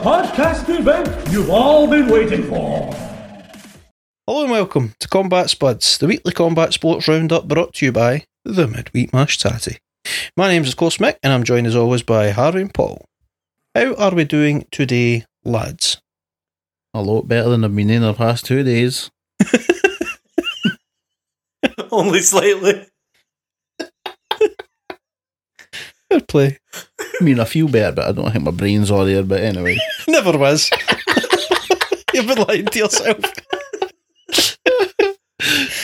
podcast event you've all been waiting for. Hello and welcome to Combat Spuds, the weekly combat sports roundup brought to you by the Midweek Mash Tattie. My name's of course Mick, and I'm joined as always by Harvey and Paul. How are we doing today, lads? A lot better than I've been in the past two days. Only slightly. Fair play. I mean, I feel better, but I don't think my brain's all there. But anyway, Never was. You've been lying to yourself.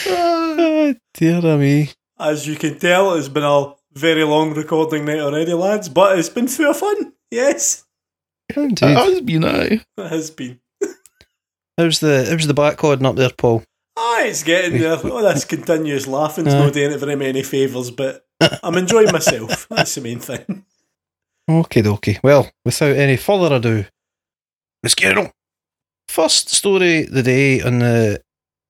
oh, dear me. As you can tell, it's been a very long recording night already, lads, but it's been full of fun. Yes, Indeed. it has been aye. it has been. How's the how's the back holding up there, Paul? Ah, it's getting there. Oh, this continuous laughing's not doing it very many favours, but I'm enjoying myself. That's the main thing. Okay, dokie. Well, without any further ado, let's get it on. First story of the day on the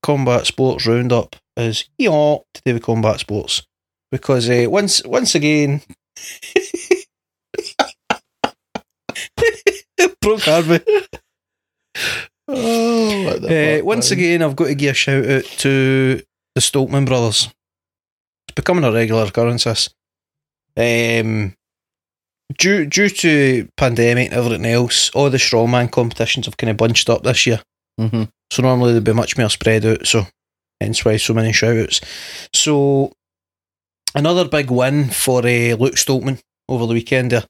Combat Sports Roundup is yeah, to do with combat sports. Because uh, once once again broke Harvey. Oh, what the Uh, once again, I've got to give a shout out to the Stoltman brothers. Becoming a regular occurrence. This, um, due due to pandemic and everything else, all the strongman competitions have kind of bunched up this year. Mhm. So normally they'd be much more spread out. So hence why so many shout outs. So another big win for uh, Luke Stoltman over the weekend. There,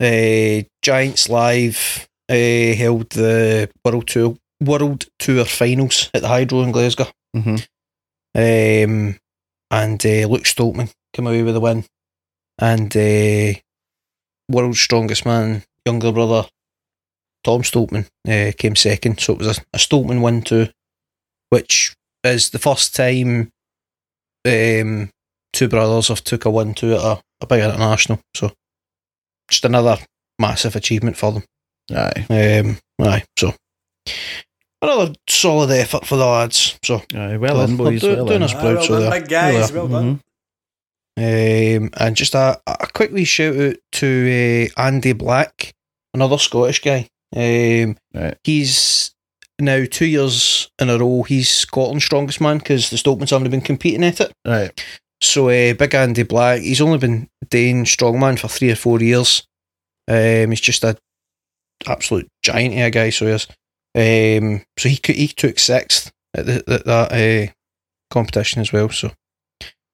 uh, Giants Live uh, held the World Tour World Tour Finals at the Hydro in Glasgow, Mhm. um, and uh, Luke Stoltman came away with the win, and uh, World's Strongest Man, younger brother Tom Stoltman uh, came second. So it was a, a Stoltman win too, which is the first time um, two brothers have took a win to at a, a big international. So just another massive achievement for them. Aye, Um, aye, so another solid effort for the lads. So aye, well done, boys. they're well doing done. us proud, well so done, there. big guys. There. Well done. Mhm. um, and just a, a quick wee shout out to uh, Andy Black, another Scottish guy. Um, Right. He's now two years in a row. He's Scotland's strongest man because the Stoltmans haven't been competing at it. Right. So uh, big Andy Black, he's only been doing strongman for three or four years. Um, he's just a absolute giant of a guy. So he is. Um, so he he took sixth at, the, at that uh, competition as well. So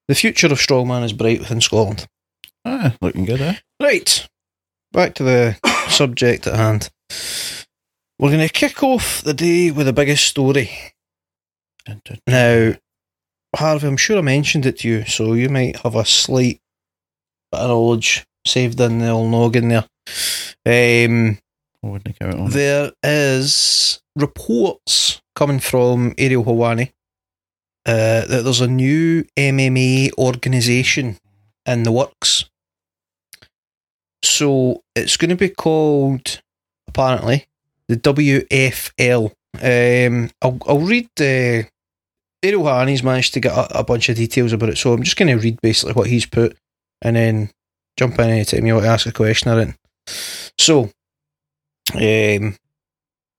the future of strongman is bright within Scotland. Ah, looking good, eh? Right, back to the subject at hand. We're going to kick off the day with the biggest story. Now, Harvey, I'm sure I mentioned it to you, so you might have a slight bit of knowledge saved in the old noggin there. Um, I wouldn't on. there is reports coming from Ariel Helwani uh, that there's a new MMA organisation in the works. So it's going to be called, apparently, the WFL. Um, I'll, I'll read the. Ariel Helwani's managed to get a, a bunch of details about it, so I'm just going to read basically what he's put and then jump in anytime you want to ask a question or anything. So, um,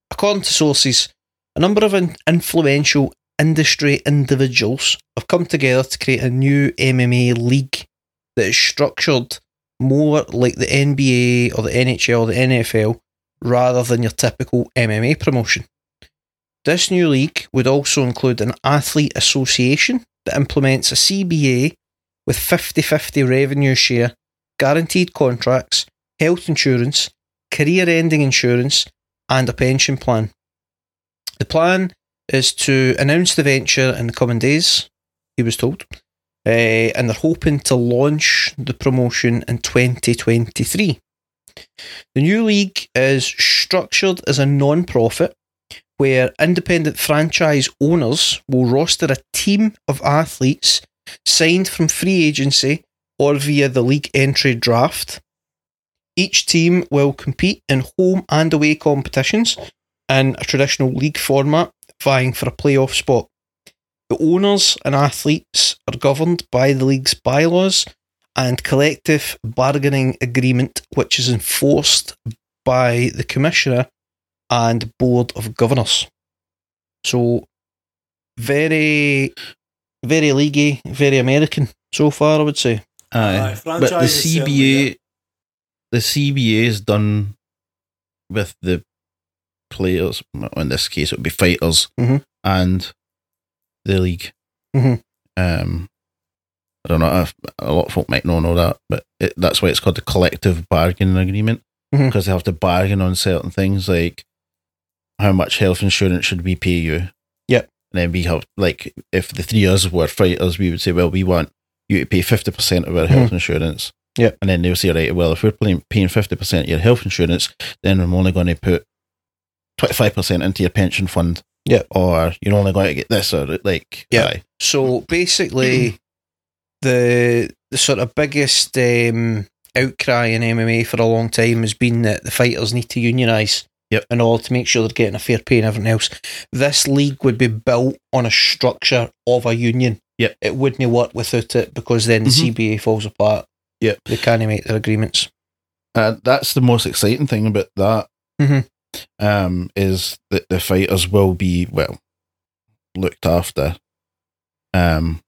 according to sources, a number of in- influential industry individuals have come together to create a new MMA league that is structured more like the NBA or the NHL or the NFL rather than your typical MMA promotion. This new league would also include an athlete association that implements a CBA with 50 50 revenue share, guaranteed contracts, health insurance, career ending insurance, and a pension plan. The plan is to announce the venture in the coming days, he was told, uh, and they're hoping to launch the promotion in 2023. The new league is structured as a non profit where independent franchise owners will roster a team of athletes signed from free agency or via the league entry draft. Each team will compete in home and away competitions in a traditional league format, vying for a playoff spot. The owners and athletes are governed by the league's bylaws and collective bargaining agreement, which is enforced by the commissioner and board of governors. So, very, very leaguey, very American so far, I would say. Aye. Aye, but the franchise is CBA, the CBA is done with the players. In this case, it would be fighters Mhm. and the league. Mhm. Um, I don't know if a lot of folk might not know that, but it, that's why it's called the collective bargaining agreement because they have to bargain on certain things like how much health insurance should we pay you. Yep. And then we have like if the three of us were fighters, we would say, well, we want you to pay fifty percent of our health insurance. Yep. And then they'll say, right, well, if we're paying paying fifty percent of your health insurance, then I'm only going to put twenty five percent into your pension fund. Yep. Or you're only going to get this, or like, Yep. aye. So basically, the the sort of biggest um, outcry in MMA for a long time has been that the fighters need to unionise Yep. in order to make sure they're getting a fair pay and everything else. This league would be built on a structure of a union. Yep. It wouldn't work without it because then the Mhm. CBA falls apart. Yep. They can't make their agreements. Uh, that's the most exciting thing about that. Mhm. Um, is that the fighters will be well looked after. Um,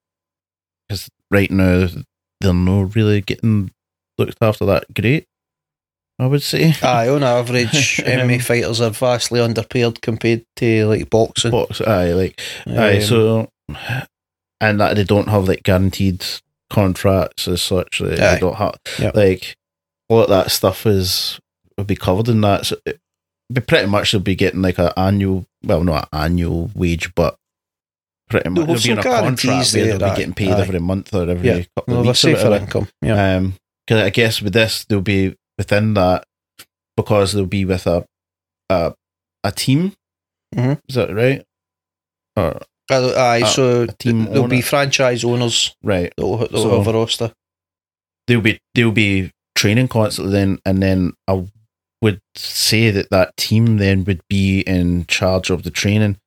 because right now they're not really getting looked after that great. I would say. Aye, on average, MMA Um, fighters are vastly underpaid compared to like boxing. Box, aye, like aye, Um, so and that they don't have like guaranteed contracts as such. Like, Aye. they don't have Yep. like all of that stuff is would be covered in that. So it, be pretty much they'll be getting like an annual, well, not an annual wage, but pretty much They'll they'll be in a contract guarantees where there, they'll aye. be getting paid Aye. every month or every Yeah. couple Well, of weeks. or safer whatever. income. Yeah. Um, because I guess with this they'll be within that because they'll be with a a a team. Mhm. Is that right? Or Aye, a- so team there'll be franchise owners right? that'll, that'll So- have a roster. they'll be they'll be training constantly then and then I would say that that team then would be in charge of the training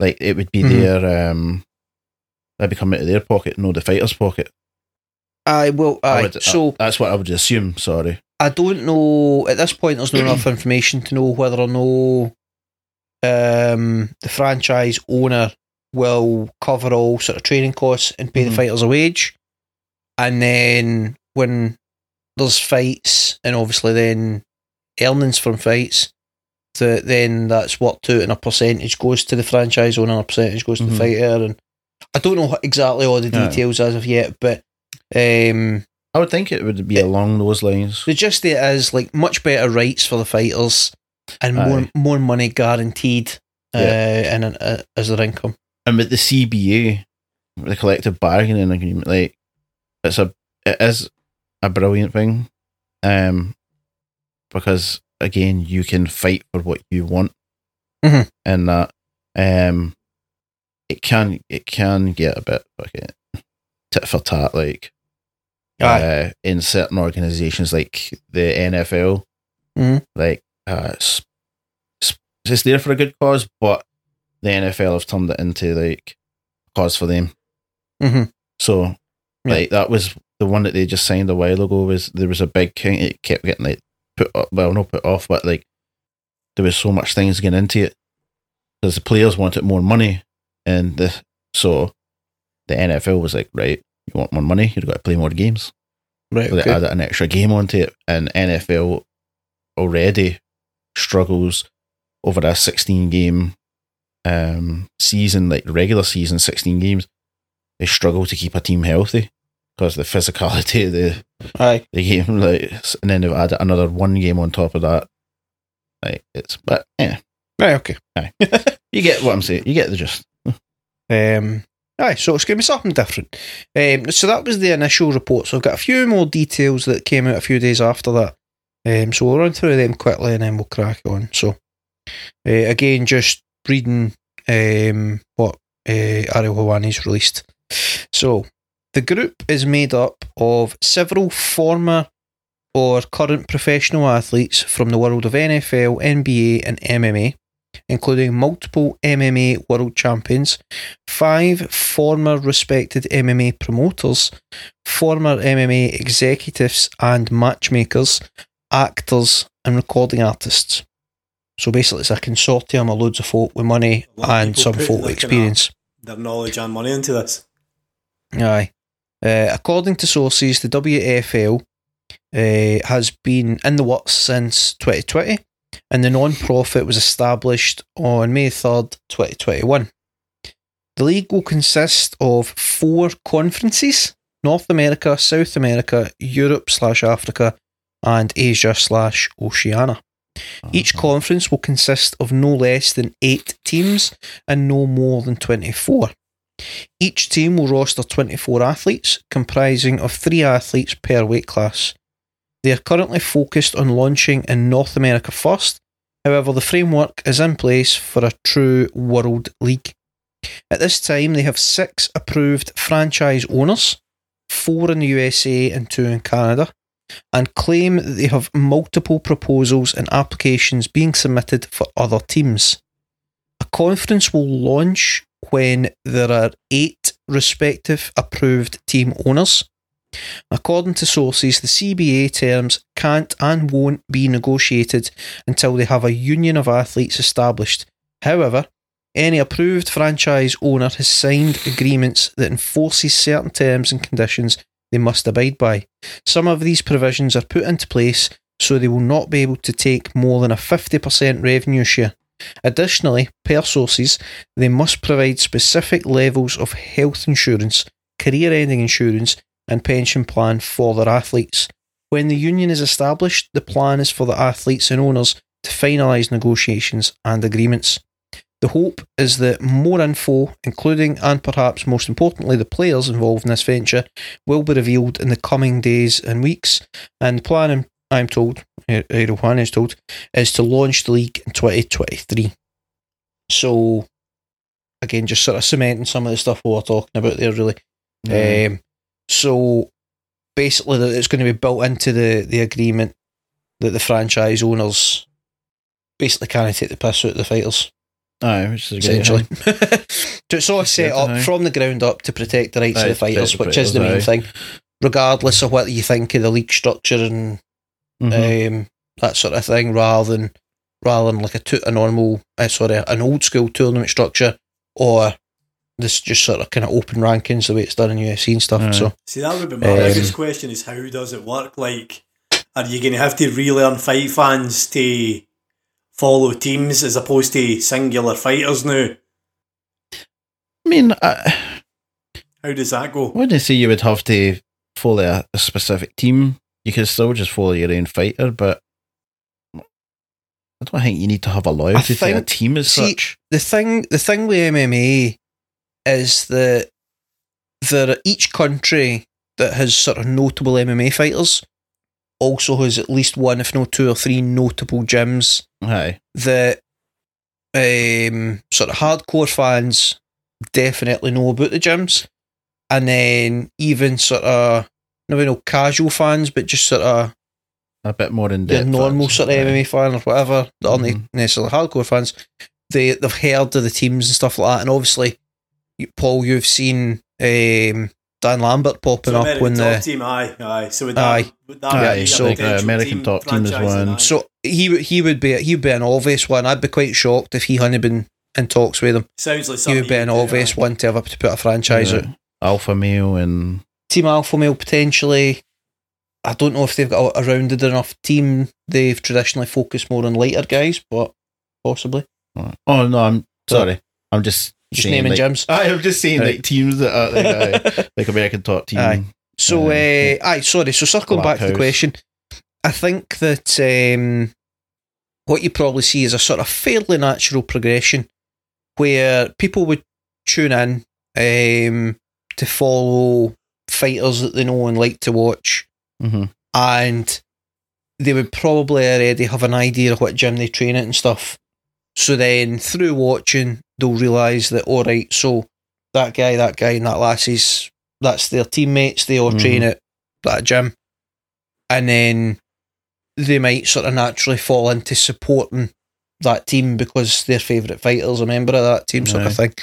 like it would be Mhm. their um they'd be coming out of their pocket no the fighter's pocket Aye, well, I aye. would- uh, so that's what I would assume sorry I don't know at this point. There's not enough information to know whether or no um, the franchise owner will cover all sort of training costs and pay Mhm. the fighters a wage, and then when there's fights and obviously then earnings from fights, that then that's worked out and a percentage goes to the franchise owner and a percentage goes to Mhm. the fighter. And I don't know exactly all the details as of yet, but. Um, I would think it would be along those lines the gist it is like much better rights for the fighters and more Aye. more money guaranteed uh, Yeah. in an, uh, as their income. And with the CBA the collective bargaining agreement like it's a it is a brilliant thing um because again you can fight for what you want Mhm. and that um it can it can get a bit fucking tit for tat like uh, in certain organizations like the NFL Mhm. like uh it's, it's, it's there for a good cause but the NFL have turned it into like a cause for them Mhm. so Yeah. like that was the one that they just signed a while ago was there was a big thing it kept getting like put up, well not put off but like there was so much things getting into it because the players wanted more money and the so the NFL was like right you want more money you've got to play more games Right. so they Okay. added an extra game onto it and NFL already struggles over a 16 game um, season like regular season 16 games they struggle to keep a team healthy because the physicality of the, Aye. the game like and then they've added another one game on top of that like it's but yeah Right. Okay. Aye. you get what I'm saying you get the gist Um. Aye. So it's going to be something different. Um. So that was the initial report. So I've got a few more details that came out a few days after that. Um. So we'll run through them quickly and then we'll crack on. So, uh, again, just reading um what uh, Ariel Helwani's released. So the group is made up of several former or current professional athletes from the world of NFL, NBA, and MMA, including multiple MMA world champions, five former respected MMA promoters, former MMA executives and matchmakers, actors, and recording artists. So basically, it's a consortium of loads of folk with money and some folk with experience. Their knowledge and money into this. Aye. Uh, according to sources, the WFL uh, has been in the works since 2020, and the non-profit was established on May 3rd, 2021. The league will consist of four conferences: North America, South America, Europe slash Africa, and Asia slash Oceania. Each conference will consist of no less than eight teams and no more than 24. Each team will roster 24 athletes, comprising of three athletes per weight class. They are currently focused on launching in North America first, however, the framework is in place for a true world league. At this time, they have six approved franchise owners, four in the USA and two in Canada, and claim that they have multiple proposals and applications being submitted for other teams. A conference will launch when there are eight respective approved team owners. According to sources, the CBA terms can't and won't be negotiated until they have a union of athletes established. However, any approved franchise owner has signed agreements that enforces certain terms and conditions they must abide by. Some of these provisions are put into place so they will not be able to take more than a 50% revenue share. Additionally, per sources, they must provide specific levels of health insurance, career ending insurance, and pension plan for their athletes. When the union is established, the plan is for the athletes and owners to finalise negotiations and agreements. The hope is that more info, including and perhaps most importantly the players involved in this venture, will be revealed in the coming days and weeks. And the plan, I'm told, eh, eh, Irohan is told, is to launch the league in 2023. So, again, just sort of cementing some of the stuff we were talking about there, really. Yeah. Um, so, basically, that it's going to be built into the, the agreement that the franchise owners basically can't take the piss out of the fighters Aye, which is great. essentially. so it's all set up aye. from the ground up to protect the rights Aye, of the fighters, the which is the main fighters, thing, regardless of what you think of the league structure and Mhm. um, that sort of thing, rather than rather than like a, tu- a normal, uh, sorry, an old school tournament structure, or this just sort of kind of open rankings the way it's done in UFC and stuff. Aye. So See, that would be my Um, biggest question: is how does it work? Like, are you going to have to relearn fight fans to follow teams as opposed to singular fighters now? I mean, I How does that go? wouldn't say you would have to follow a, a specific team. You could still just follow your own fighter, but I don't think you need to have a loyalty to a team as see, such. the thing the thing with MMA is that there are each country that has sort of notable MMA fighters also has at least one, if not two or three, notable gyms Aye. that um, sort of hardcore fans definitely know about the gyms, and then even sort of maybe no casual fans, but just sort of A bit more in depth. normal sort of Aye. MMA fan or whatever that aren't Mhm. necessarily hardcore fans, they they've heard of the teams and stuff like that. And obviously, Paul, you've seen um, Dan Lambert popping So up American when top the team, aye, aye. So with that, Aye. would that Aye, so- potential Uh, American top team is one. aye? so he would- he would be he'd be an obvious one. I'd be quite shocked if he hadn't been in talks with them. sounds like he would be an you'd do, obvious one to have to put a franchise Yeah. out. Alpha male and Team Alpha Male potentially. I don't know if they've got a, a rounded enough team. They've traditionally focused more on lighter guys, but possibly oh no, I'm sorry. I'm just just naming like, gyms. I'm just saying Right. like teams that are like, aye, like American top team. Aye. So, Uh, uh, aye, sorry. So, circling back to the question, I think that um, what you probably see is a sort of fairly natural progression where people would tune in um, to follow fighters that they know and like to watch, hmm and they would probably already have an idea of what gym they train at and stuff. So then, through watching, they'll realise that all right, so that guy, that guy, and that lassie's that's their teammates. They all Mhm. train at that gym, and then they might sort of naturally fall into supporting that team because their favourite fighter's a member of that team, sort of thing.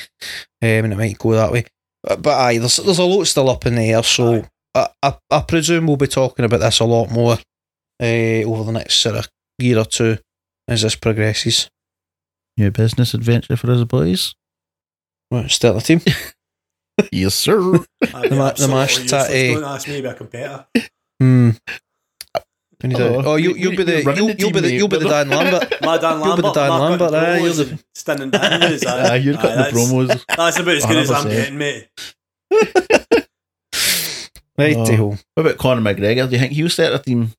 Um, and it might go that way. But, but aye, there's there's a lot still up in the air, so I, I, I presume we'll be talking about this a lot more uh, over the next sort of year or two as this progresses. New business adventure for us boys. Right, start the team. yes, sir. The ma- the absolutely mash useless. tatty. Don't ask me to be a competitor. Hmm. We need a- Oh, oh, you you- you'll be the you're running you'll, you'll be the you'll be the Dan Lambert. My Dan Lambert. You'll be the Dan Mark Lambert, cutting aye, you're the- standing down. Aye, Ah, you're cutting aye, the promos. That's, that's about as good as I'm 100%. getting, mate. Right, Oh. What about Conor McGregor? Do you think he'll start a team?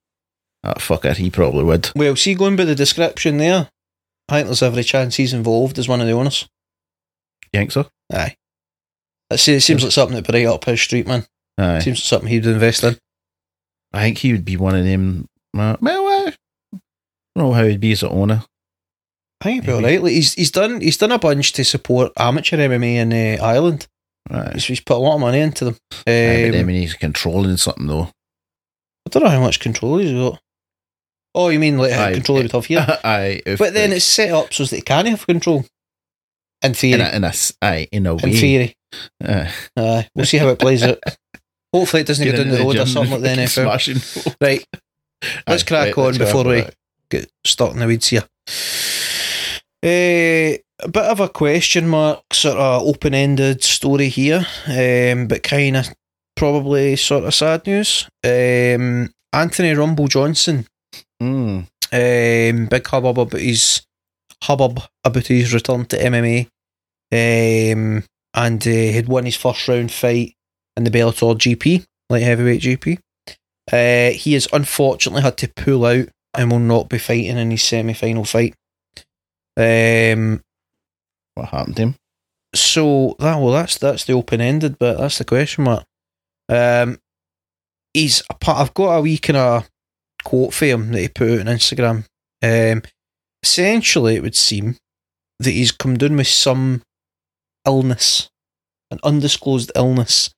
Ah, fuck it, he probably would. Well, see, going by the description there, I think there's every chance he's involved as one of the owners. You think so? Aye. It se- it seems like something that'd be right up his street, man. Aye. Seems like something he'd invest in. I think he would be one of them. Uh, well, I don't know how he'd be as an owner. I think he'd be Maybe. alright. Like, he's he's done he's done a bunch to support amateur MMA in uh, Ireland. Right. He's, he's put a lot of money into them. Um, then when he's controlling something though. I don't know how much control he's got. Oh, you mean like Aye. control he would have here? aye, but then it's set up so that he can have control. In theory. in a, in a aye, in a In theory. Aye. Aye. We'll see how it plays out. Hopefully it doesn't Get go down into the road or something like the NFL. smashing. Right. Let's Aye, crack right, on let's before we it. get stuck in the weeds here. Eh, a bit of a question mark, sort of open ended story here, um, but kind of probably sort of sad news. Um, Anthony Rumble Johnson, Mm. um, big hubbub about his hubbub about his return to MMA, um, and uh, had won his first round fight in the Bellator GP, light heavyweight GP. Uh, he has unfortunately had to pull out and will not be fighting in his semi final fight. Um, What happened to him? so that well, that's that's the open ended but That's the question mark. Um, he's a part. I've got a wee kind of quote for him that he put out on Instagram. Um, essentially, it would seem that he's come down with some illness, an undisclosed illness.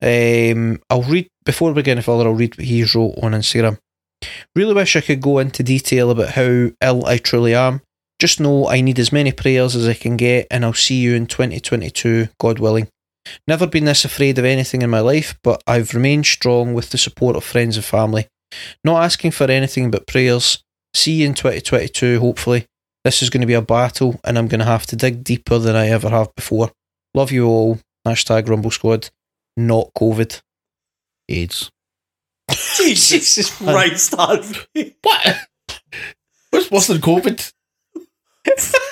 Um, I'll read before we get any further. I'll read what he wrote on Instagram. Really wish I could go into detail about how ill I truly am. Just know I need as many prayers as I can get, and I'll see you in 2022, God willing. Never been this afraid of anything in my life, but I've remained strong with the support of friends and family. Not asking for anything but prayers. See you in 2022, hopefully. This is going to be a battle, and I'm going to have to dig deeper than I ever have before. Love you all. Hashtag Rumble Squad. Not COVID. AIDS. Jesus Christ, Harvey. What? What's worse than COVID?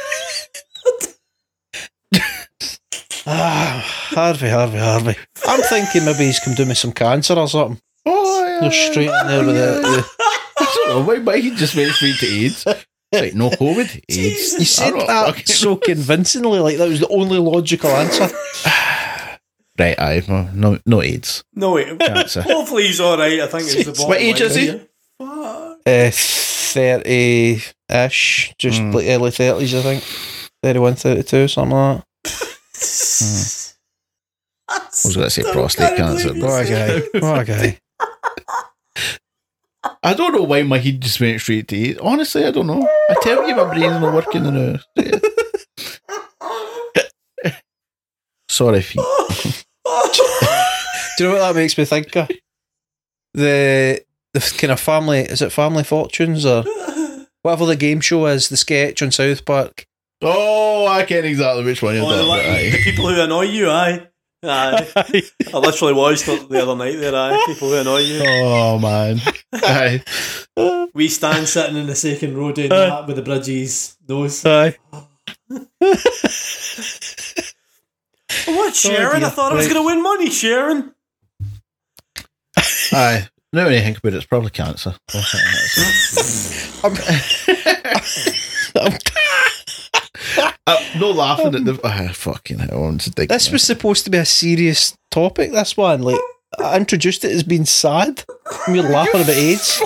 Ah, Harvey, Harvey, Harvey. I'm thinking maybe he's come do me some cancer or something. Oh, You're straight in there with the, the I don't know. Why, why he just went straight to AIDS? Like, no COVID, AIDS. You said that fucking- so convincingly, like that was the only logical answer. Right, aye. No, no, no AIDS. No, wait. Cancer. Hopefully he's alright, I think it's the bottom What age line is he? here. Fuck. Uh, 30 ish, just Mm. like early 30s, I think. 31, 32, something like that. I was going to say prostate cancer. but- What guy. What a guy. I don't know why my head just went straight to AIDS. Honestly, I don't know. I tell you, my brain's not working now. Sorry, Pete. Do you know what that makes me think of? The the kind of family is it Family Fortunes or whatever the game show is, the sketch on South Park. Oh, I can't exactly which one you're Oh, the, talking about. the people who annoy you, aye. Aye. I literally watched it the other night there, aye. People who annoy you. Oh, man. Aye. We stand sitting in the second row doing that with the bridges nose. Aye. What, oh, Sharon? dear. I thought I was going to win money, Sharon. Aye. Now when you think about it, it's probably cancer. I'm no laughing at the. Ah, fucking hell, I'm just This was supposed to be a serious topic, this one. Like, I introduced it as being sad. And We're laughing about AIDS.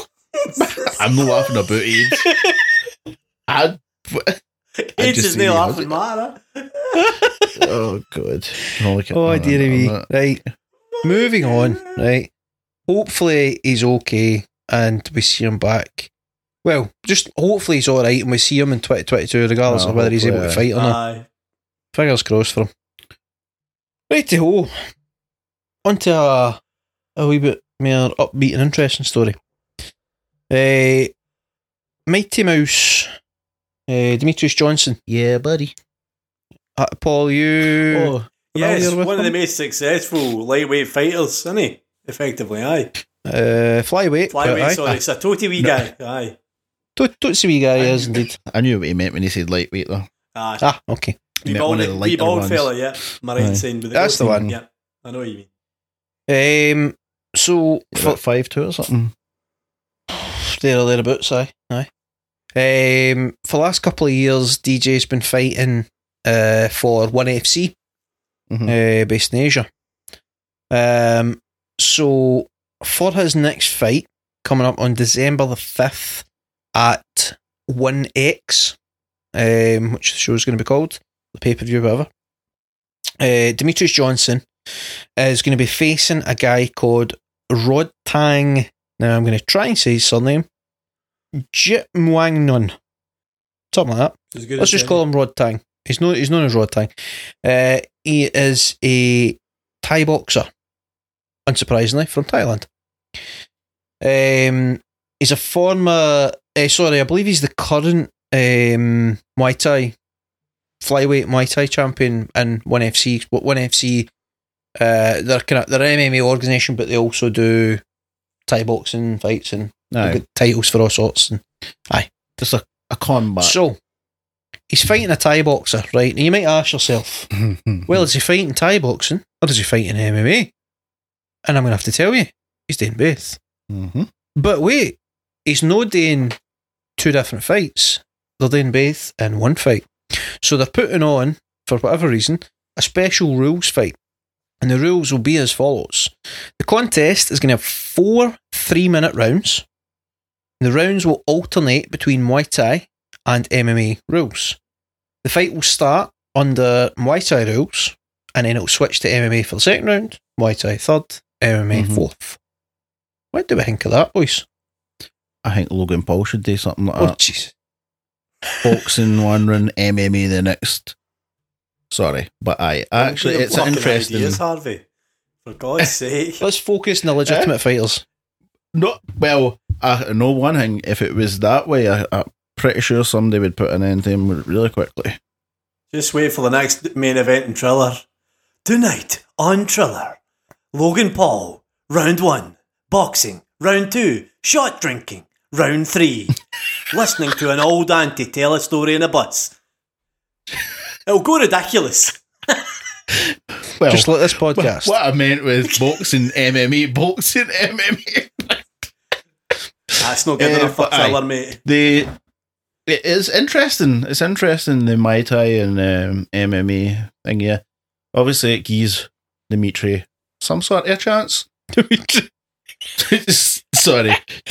I'm not laughing about AIDS. I, It's just just see no you, laughing matter. oh, God. No, Oh, no, dearie I'm me. Right. Moving on, right. Hopefully he's okay and we see him back Well, just hopefully he's all right, and we see him in 2022, regardless Oh, of whether he's able to fight or not. Aye. Fingers crossed for him. Right to ho. On to a, a wee bit more upbeat and interesting story. Uh, Mighty Mouse, uh, Demetrious Johnson. Yeah, buddy. Uh, Paul, you. Oh, Yes, familiar with one of the most successful lightweight fighters, isn't he? Effectively, aye. Uh, flyweight. but Flyweight, aye. sorry, it's a toty wee guy, aye. Don't, don't see wee guy he is indeed. I knew what he meant when he said lightweight, though. Aye. Ah, okay. wee meant bald, one of the wee bald ones. fella, yeah. Am I right saying? with That's the one. Yeah, I know what you mean. Um, so, For for, five two or something. there or thereabouts, aye. aye. Um, for the last couple of years, DJ's been fighting uh, for 1FC. Mhm. uh, based in Asia. Um, so for his next fight coming up on December the fifth at One X, um, which the show is going to be called the pay per view, whatever. Uh, Demetrious Johnson is going to be facing a guy called Rod Tang. Now I'm going to try and say his surname, Jit Muang Nun, something like that. Let's just call him Rodtang. He's known, he's known as Rodtang. Uh, he is a Thai boxer, unsurprisingly, from Thailand. Um, he's a former, uh, sorry, I believe he's the current um, Muay Thai, flyweight Muay Thai champion in 1FC. What 1FC, uh, they're, kind of, they're an MMA organisation, but they also do Thai boxing fights and Aye. they've got titles for all sorts. And Just a, a combat. so, he's fighting a Thai boxer, right? And you might ask yourself, well, is he fighting Thai boxing or is he fighting MMA? And I'm going to have to tell you, he's doing both. hmm But wait, he's not doing two different fights. They're doing both in one fight. So they're putting on, for whatever reason, a special rules fight. And the rules will be as follows The contest is going to have four three minute rounds. The rounds will alternate between Muay Thai and MMA rules. The fight will start under Muay Thai rules, and then it'll switch to MMA for the second round, Muay Thai third, MMA Mhm. fourth. What do we think of that, boys? I think Logan Paul should do something like Oh, that. jeez. Boxing one round, MMA the next. Sorry, but I actually it's fucking interesting. Ideas, Harvey. For God's sake. Let's focus on the legitimate fighters. No, well, I know one thing. If it was that way, I, I'm pretty sure somebody would put an end to him really quickly. Just wait for the next main event in Triller. Tonight on Triller, Logan Paul, round one, boxing, round two, shot drinking, round three, listening to an old auntie tell a story in a bus. It'll go ridiculous. Well, Just like this podcast. what I meant with boxing, MMA, boxing, MMA. That's not good Eh, enough for but mate. The it is interesting. It's interesting the Muay Thai and um, MMA thing. Yeah, obviously it gives Dimitri some sort of a chance. Sorry,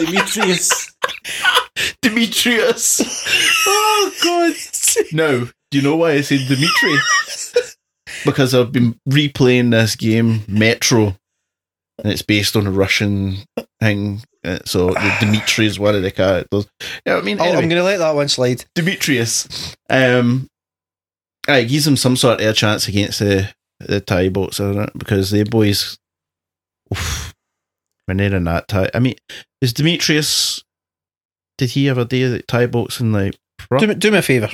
Demetrious. Demetrious. Oh God! No, do you know why I said Dimitri? because I've been replaying this game, Metro, and it's based on a Russian thing. Uh, So the Dimitri is one of the characters. Yeah, I mean, Oh, anyway. I'm going to let that one slide. Demetrious. Um, it gives him some sort of a chance against the the Thai boxer isn't it? because the boys, oof, when they're in that Thai. I mean, is Demetrious? Did he ever do the Thai boxing like? pro- Do me, do me a favour.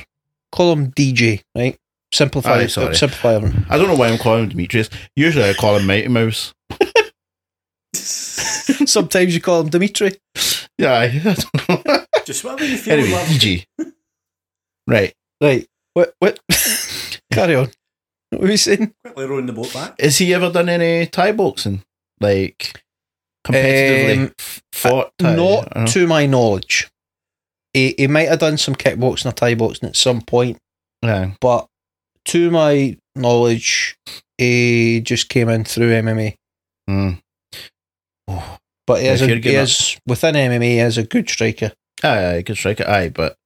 Call him DJ, right? Simplify Aye, it. sorry. Simplify him. I don't know why I'm calling him Demetrious. Usually I call him Mighty Mouse. Sometimes you call him Dimitri. Yeah, I, I don't know. Just whatever you feel anyway, like. DG. Right. Right. What? What? Carry on. What were you saying? Quickly rowing the boat back. Has he ever done any Thai boxing? Like competitively Um, fought Thai? Don't to my knowledge. He, he might have done some kickboxing or Thai boxing at some point, Yeah. but to my knowledge, he just came in through MMA. Mm. But he is, a, he is within MMA, he is a good striker. Aye, aye, good striker. Aye, but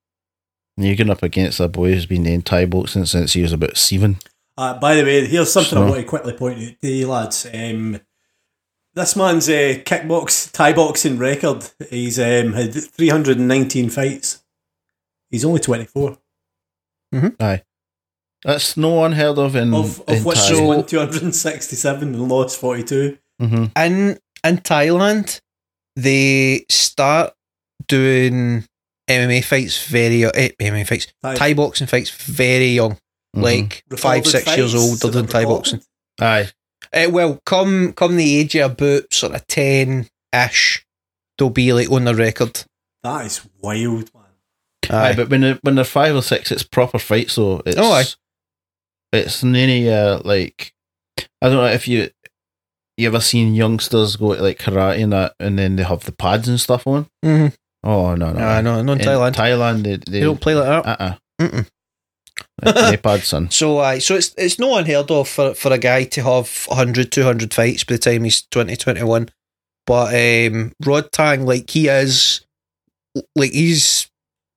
you're going up against a boy who's been doing Thai boxing since he was about seven. Uh, by the way, here's something I want to quickly point out to you lads. Um, This man's uh, kickbox, Thai boxing record. He's um, had 319 fights. He's only 24. Aye. That's no unheard of in, Of, in of which Thai. he's So- won 267 and lost 42. Mhm. in in Thailand, they start doing MMA fights very eh, MMA fights, Thai- Thai boxing fights very young, Mhm. like five six years fights, old. They're so doing Thai boxing. Aye. Uh, well, come come the age of about sort of ten ish, they'll be like on the record. That is wild, man. Aye, but when they're, when they're five or six, it's proper fights though. It's, Oh, aye. It's any uh, like I don't know if you you ever seen youngsters go to like karate and that, and then they have the pads and stuff on. Mhm. Oh no no Nah, no, no, in In Thailand. Thailand they they they, don't play like that. uh uh Mm-mm. son. So, uh, so it's it's no unheard of for, for a guy to have 100, 200 fights by the time he's 20, 21. But um, Rodtang, like he is, like he's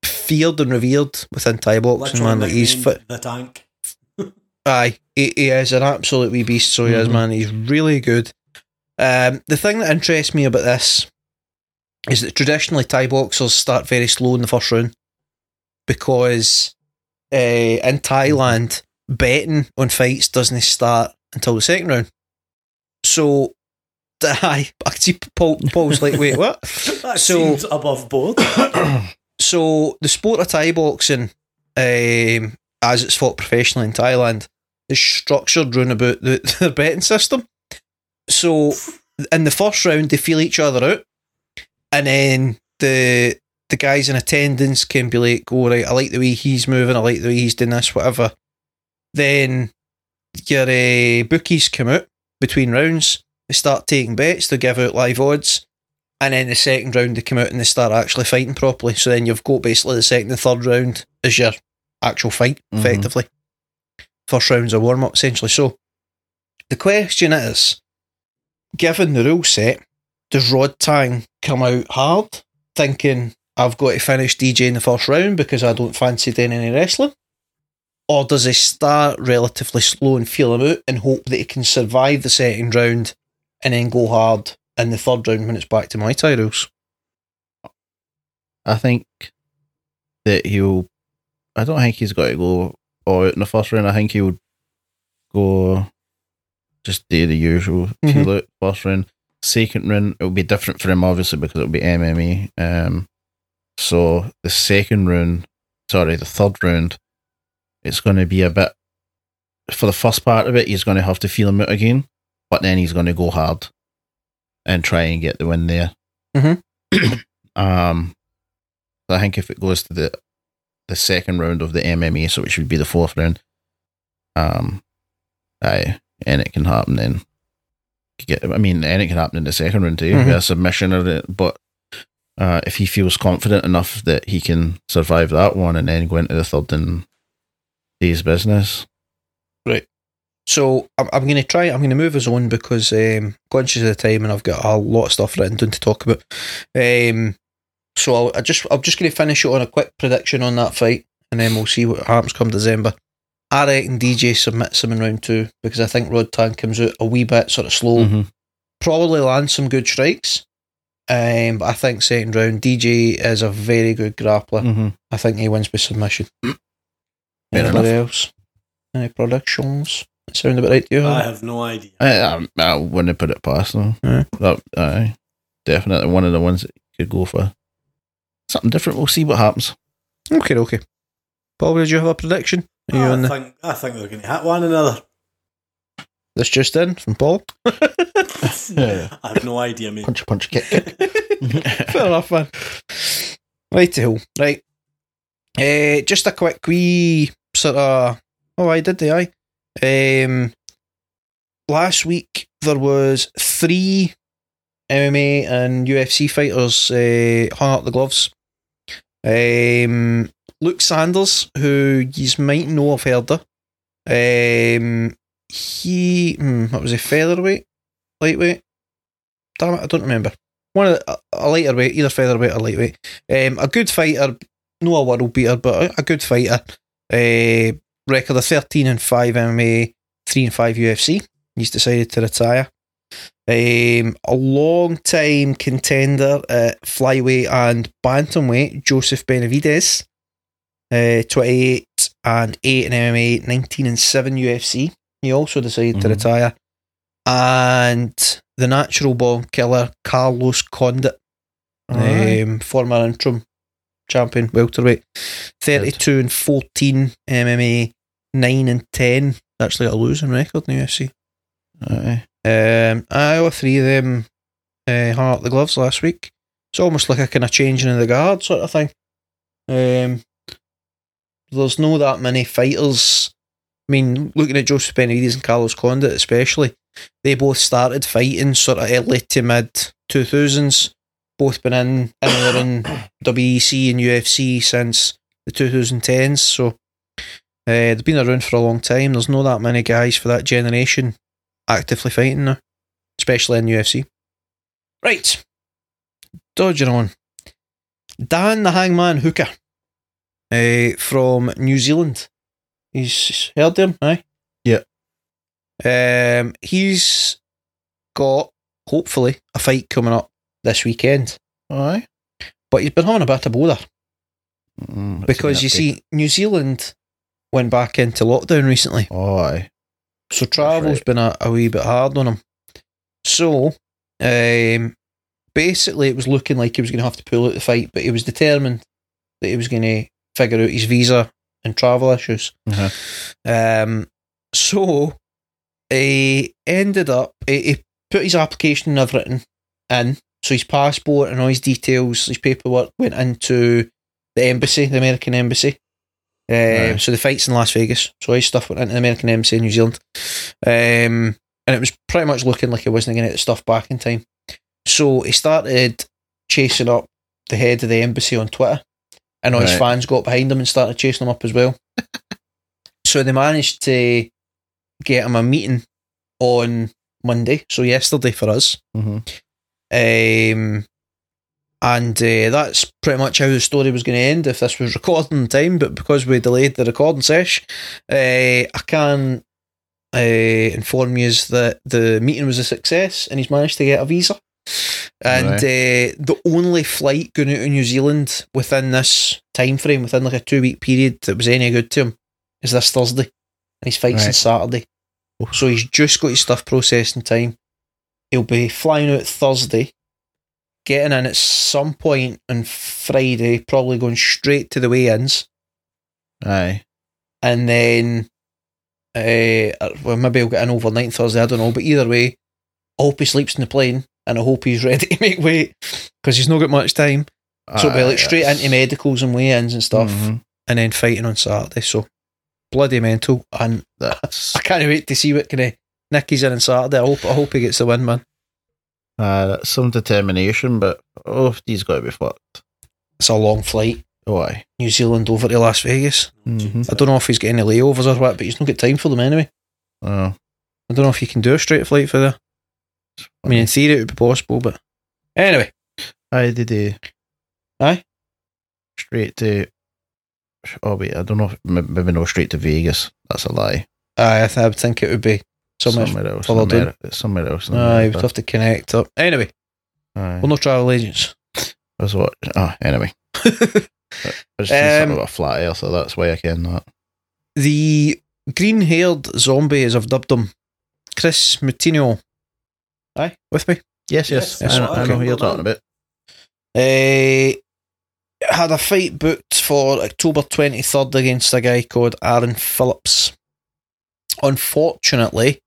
feared and revered within Thai boxing, man. Like he's nicknamed fit. the tank. Aye, he, he is an absolute wee beast. So he is, Mhm. man. He's really good. Um, the thing that interests me about this is that traditionally Thai boxers start very slow in the first round because uh, in Thailand betting on fights doesn't start until the second round. So, I can see Paul, Paul's like, wait, what? That So- seems above board. So the sport of Thai boxing, um, as it's fought professionally in Thailand, is structured round about the, the betting system. So in the first round, they feel each other out, and then the the guys in attendance can be like, "Oh right, I like the way he's moving. I like the way he's doing this, whatever." Then your uh, bookies come out between rounds. They start taking bets. They give out live odds. And then the second round they come out and they start actually fighting properly. So then you've got basically the second and third round as your actual fight, Mhm. effectively. First round's a warm up essentially. So the question is, given the rule set, does Rodtang come out hard, thinking I've got to finish DJ in the first round because I don't fancy doing any wrestling? Or does he start relatively slow and feel him out and hope that he can survive the second round and then go hard in the third round when it's back to my Thai rules? I think that he'll. I don't think he's got to go all out in the first round. I think he'll go just do the usual Mhm. feel out first round. Second round it'll be different for him obviously because it'll be MMA. Um, so the second round, sorry, the third round, it's going to be a bit. For the first part of it, he's going to have to feel him out again, but then he's going to go hard and try and get the win there. Mhm. um, I think if it goes to the the second round of the MMA, so it should be the fourth round. Um, aye, and it can happen then. Get, I mean, and it can happen in the second round too, Mhm. a submission or it. But uh, if he feels confident enough that he can survive that one and then go into the third and do his business, Right. So I'm, I'm going to try. I'm going to move us on because um, conscious of the time, and I've got a lot of stuff written down to talk about. Um, so I'll, I just I'm just going to finish it on a quick prediction on that fight, and then we'll see what happens come December. I reckon DJ submits him in round two because I think Rodtang comes out a wee bit sort of slow, Mhm. probably lands some good strikes. Um, but I think second round DJ is a very good grappler. Mhm. I think he wins by submission. Anybody else? Any predictions? Sound about right to you? I have no idea. I, I, I wouldn't put it past them. Yeah. That, aye, definitely one of the ones that you could go for. Something different. We'll see what happens. Okay, okay. Paul, did you have a prediction? Are you I on the, think I think they're going to hit one another. This just in from Paul? I have no idea, mate. Punch, a punch, kick, kick. Fair enough, man. Right to hell. Right. Uh, just a quick wee sort of. Oh, I did the I. Um, last week there was three MMA and UFC fighters uh, hung up the gloves. Um, Luke Sanders, who you might know have heard of. Um, he, hmm, what was he, featherweight, lightweight? Damn it, I don't remember. One of the, a, lighter weight, either featherweight or lightweight. Um, a good fighter, no a world beater, but a, a good fighter. Uh, record of thirteen and five MMA, three and five UFC. He's decided to retire. Um, a long time contender at flyweight and bantamweight, Joseph Benavidez. Uh, 28 and 8 in MMA, 19 and 7 UFC. He also decided to Mhm. retire. And the natural born killer, Carlos Condit, Alright. um, former interim champion, welterweight. 32 and 14 MMA, 9 and 10. Actually, got a losing record in the UFC. Aye. Um, I all three of them uh, hung up the gloves last week. It's almost like a kind of changing of the guard sort of thing. Um, there's no that many fighters. I mean, looking at Joseph Benavidez and Carlos Condit, especially, they both started fighting sort of early to mid 2000s. Both been in anywhere in WEC and UFC since the 2010s. So uh, they've been around for a long time. There's not that many guys for that generation actively fighting now, especially in UFC. Right, dodging on. Dan the Hangman Hooker uh, from New Zealand. He's heard him, aye? Yeah. Um, he's got, hopefully, a fight coming up this weekend. Aye. But he's been having a bit of bother Mm, because you see, New Zealand went back into lockdown recently. Oh, aye. So travel's right. been a, a wee bit hard on him. So, um, basically, it was looking like he was going to have to pull out the fight, but he was determined that he was going to figure out his visa and travel issues. Uh-huh. Um, so, he ended up, he, he put his application and everything in. So, his passport and all his details, his paperwork went into the embassy, the American embassy. Um, Right. So the fight's in Las Vegas. So his stuff went into the American Embassy in New Zealand. Um, and it was pretty much looking like he wasn't going to get the stuff back in time. So he started chasing up the head of the embassy on Twitter. And all his fans got behind him and started chasing him up as well. so they managed to get him a meeting on Monday. So yesterday for us. hmm Um, and uh, that's pretty much how the story was going to end if this was recording in time. But because we delayed the recording sesh, uh, I can uh, inform you that the meeting was a success and he's managed to get a visa. And Right. uh, the only flight going out of New Zealand within this time frame, within like a two week period, that was any good to him, is this Thursday, and his fight's on Right. Saturday. So he's just got his stuff processed in time. He'll be flying out Thursday, getting in at some point on Friday, probably going straight to the weigh-ins, Aye. and then, uh, well, maybe he'll get in overnight Thursday. I don't know, but either way, I hope he sleeps in the plane, and I hope he's ready to make weight because he's not got much time. So it'll be like straight that's- into medicals and weigh-ins and stuff, Mhm. and then fighting on Saturday. So bloody mental, and That's I can't wait to see what kind of Nick he's in on Saturday. I hope I hope he gets the win, man. uh, that's some determination, but oh, he's got to be fucked. It's a long flight, Oh, aye. New Zealand over to Las Vegas. Mhm. I don't know if he's getting any layovers or what, but he's not got time for them anyway. Oh, I don't know if you can do a straight flight for there. Er I mean, in theory, it would be possible, but anyway, I did he? Aye. Straight to. Oh wait, I don't know. If, maybe no straight to Vegas. That's a lie. I, th- I would think it would be somewhere. somewhere else. in somewhere else. Aye, America. we'd have to connect up. Anyway, Aye. we're no travel agents. That's what. Ah, anyway. I just Um, a flat air, so that's why I can that. the green haired zombie, as I've dubbed him, Chris Moutinho. Aye, with me. Yes, yes. Yes, I, know, I know who you're talking about. Uh, had a fight booked for October 23rd against a guy called Aaron Phillips. Unfortunately,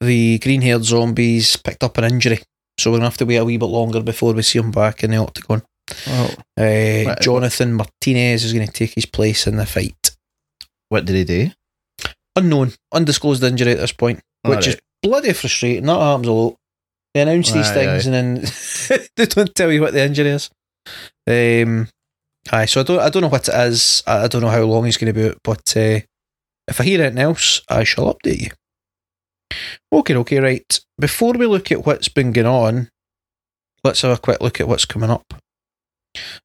the green haired zombies picked up an injury, so we're going to have to wait a wee bit longer before we see him back in the octagon. Oh, Uh, Right. Jonathan Martinez is going to take his place in the fight. what did he do? Unknown, undisclosed injury at this point, which is Alright. Bloody frustrating. That happens a lot. They announce these Aye, things and then they don't tell you what the injury is. Um, aye, so I don't, I don't know what it is. I, I don't know how long he's going to be out, but uh, if I hear anything else, I shall update you. Okay, okay, right. Before we look at what's been going on, let's have a quick look at what's coming up.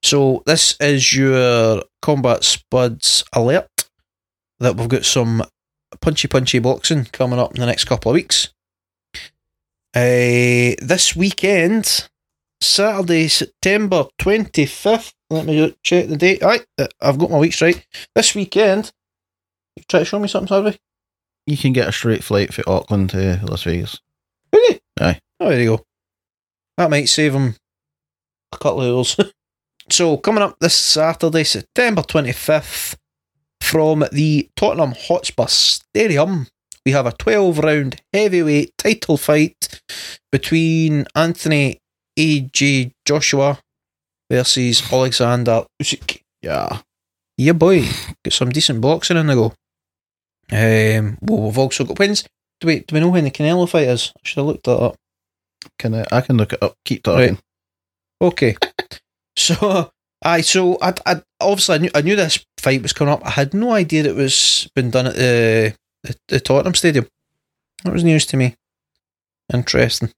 So this is your Combat Spuds alert that we've got some punchy punchy boxing coming up in the next couple of weeks. Uh, this weekend, Saturday, September 25th. Let me check the date. Right, I've got my weeks right. This weekend, you try to show me something, Harvey? You can get a straight flight from Auckland to Las Vegas. Really? Aye. Oh, there you go. That might save him a couple of hours. so, coming up this Saturday, September 25th, from the Tottenham Hotspur Stadium, we have a 12 round heavyweight title fight between Anthony A.J. Joshua versus Alexander Usyk. Yeah. Yeah, boy. Got some decent boxing in the go. Um, well, we've also got wins. Do we, do we know when the Canelo fight is? I should have looked that up. Can I, I can look it up. Keep talking. Right. Okay. So, I so I, I obviously I knew, I knew this fight was coming up. I had no idea it was been done at the, the the Tottenham Stadium. That was news to me. Interesting.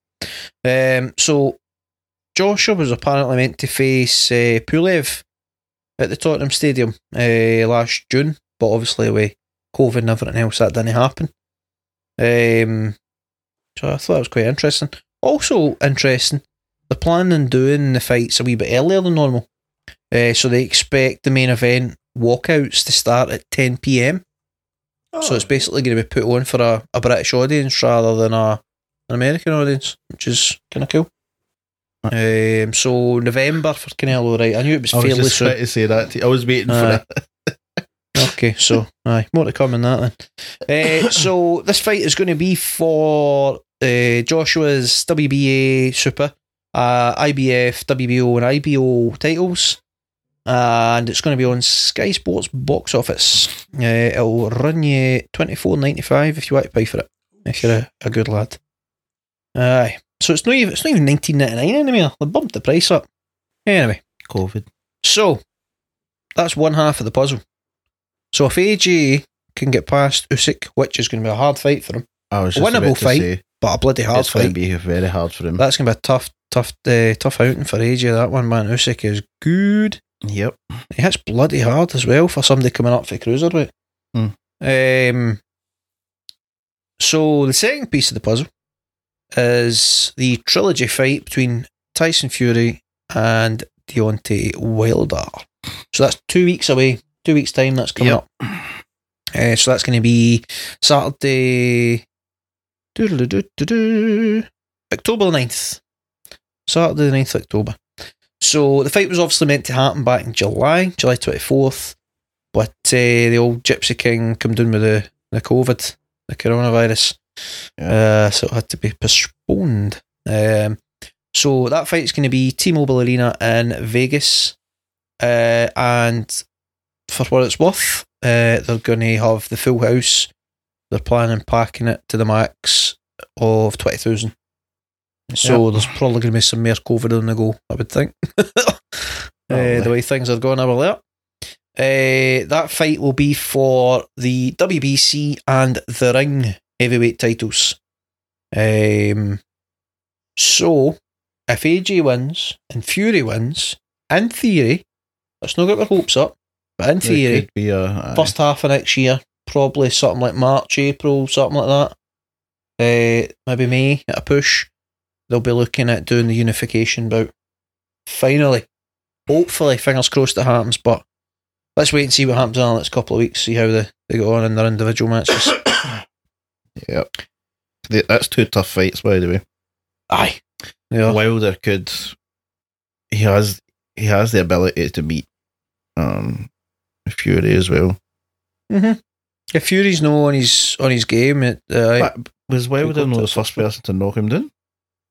Um, so Joshua was apparently meant to face uh, Pulev at the Tottenham Stadium uh, last June, but obviously with COVID and everything else, that didn't happen. Um, so I thought it was quite interesting. Also interesting, they're planning on doing the fights a wee bit earlier than normal. Uh, so they expect the main event walkouts to start at 10 pm. So it's basically going to be put on for a, a British audience rather than a an American audience, which is kind of cool. Um, so November for Canelo, right? I knew it was I was fairly just soon. to say that. To you. I was waiting Aye. for that. Okay, so aye, more to come on that then. Uh, so this fight is going to be for uh, Joshua's WBA Super, uh, IBF, WBO, and IBO titles, and it's going to be on Sky Sports box office. Uh, it'll run you twenty four ninety five if you want to pay for it. If you're a, a good lad. Aye, so it's not even it's not even nineteen ninety nine anymore. They bumped the price up. Anyway. COVID. So, that's one half of the puzzle. So if AJ can get past Usyk, which is going to be a hard fight for him, I was just Winnable fight, say, but a bloody hard it's going to fight, be very hard for him. that's going to be a tough, tough, uh, tough outing for AJ. That one, man. Usyk is good. Yep. He hits bloody hard as well for somebody coming up for cruiserweight. Hmm. Um. So the second piece of the puzzle is the trilogy fight between Tyson Fury and Deontay Wilder. So that's two weeks away. Two weeks time. That's coming Yep. up. Uh, so that's going to be Saturday. October the 9th. Saturday the 9th of October. So the fight was obviously meant to happen back in July, July 24th. But uh, the old Gypsy King come down with the, the COVID, the coronavirus. Uh, so it had to be postponed. Um, so that fight's going to be T-Mobile Arena in Vegas. Uh, and for what it's worth, uh, they're going to have the full house. They're planning packing it to the max of 20,000. So there's probably going to be some more COVID on the go, I would think. uh, the way things are going over there. Uh, that fight will be for the WBC and the Ring heavyweight titles. Um, so, if AJ wins and Fury wins, in theory, let's not get our hopes up, but in theory, a, first half of next year, probably something like March, April, something like that. Uh, maybe May at a push. They'll be looking at doing the unification bout. Finally, hopefully, fingers crossed it happens. But let's wait and see what happens in the next couple of weeks. See how they, they go on in their individual matches. Yep. Th- That's two tough fights, by the way. Aye, yeah, Wilder could. He has he has the ability to beat um Fury as well. mm-hmm. If Fury's no on his on his game, it, uh, But was Wilder Good no the first person to knock him down?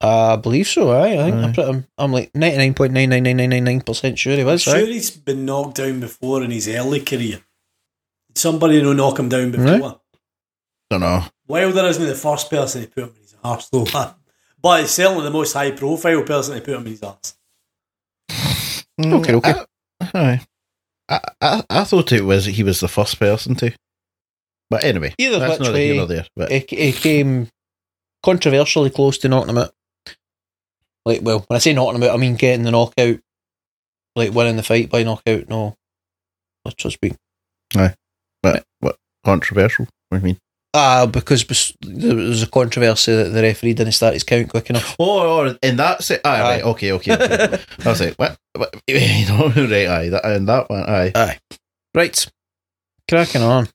I believe so. Aye, I think Aye. I'm, pretty- I'm, I'm like ninety nine point nine nine nine nine nine nine percent sure he I'm was. sure Right? he's been knocked down before in his early career. Did somebody no knock him down before? Don't know. Wilder isn't the first person to put him in his arse, though. but he's certainly the most high profile person to put him in his arse. Okay, okay. Mm, I, aye. I, I, I thought it was he was the first person to. But anyway, Either that's which not way, there. But it, it came controversially close to knocking him out. Like, well, when I say knocking him out, I mean getting the knockout, like winning the fight by knockout. No, let's just be but what controversial? What do you mean? Ah, because there was a controversy that the referee didn't start his count quick enough. Oh, oh in that se- aye, Aye. right, okay, okay. okay. I was like, what? what? You know, right, aye, that, and that one, aye. Right, cracking on.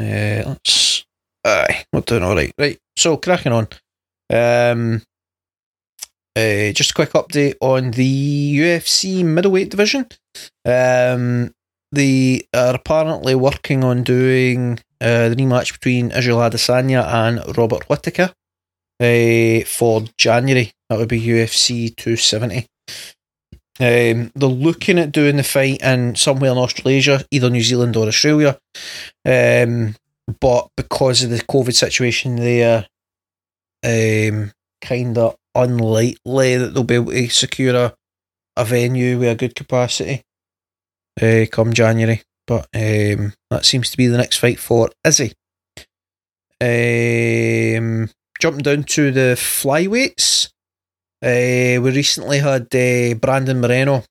Uh, let's. Aye, we're doing all right. Right, so cracking on. Um, uh, just a quick update on the UFC middleweight division. Um, they are apparently working on doing uh, the rematch between Israel Adesanya and Robert Whittaker uh, for January. That would be UFC 270. Um, they're looking at doing the fight in somewhere in Australasia, either New Zealand or Australia. Um, but because of the COVID situation there, um, kind of unlikely that they'll be able to secure a, a venue with a good capacity uh, come January. But um, that seems to be the next fight for Izzy. Um, jumping down to the flyweights, uh, we recently had uh, Brandon Moreno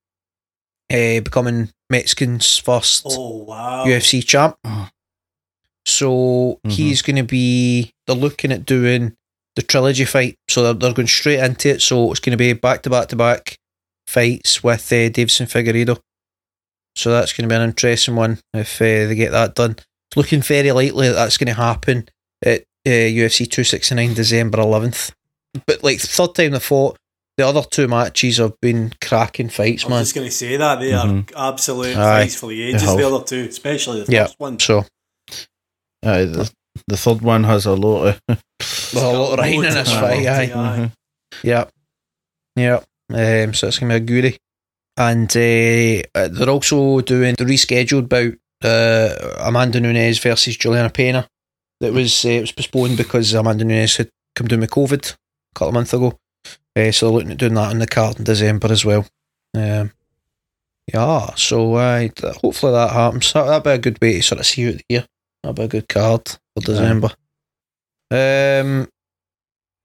uh, becoming Mexican's first Oh wow. UFC champ. Oh. So Mhm. he's going to be. They're looking at doing the trilogy fight. So they're, they're going straight into it. So it's going to be back to back to back fights with uh, Deiveson Figueiredo. So that's going to be an interesting one if uh, they get that done. It's looking very likely that that's going to happen at uh, UFC 269 December 11th. But like third time they fought, the other two matches have been cracking fights, I was man. just going to say that they are Mhm. absolute Aye. fights for the ages. The other two, especially the Yeah. first one. So Aye, the, the third one has a lot of. there's a lot of writing in this Aye. fight, aye. Yeah, yeah. Um, so it's gonna be a goodie, and uh, uh, they're also doing the rescheduled bout uh, Amanda Nunes versus Julianna Peña. That was uh, it was postponed because Amanda Nunes had come down with COVID a couple of months ago. Uh, so they're looking at doing that on the card in December as well. Um, yeah, so uh, hopefully that happens. That, that'd be a good way to sort of see out the year. That'd be a good card for December. Um,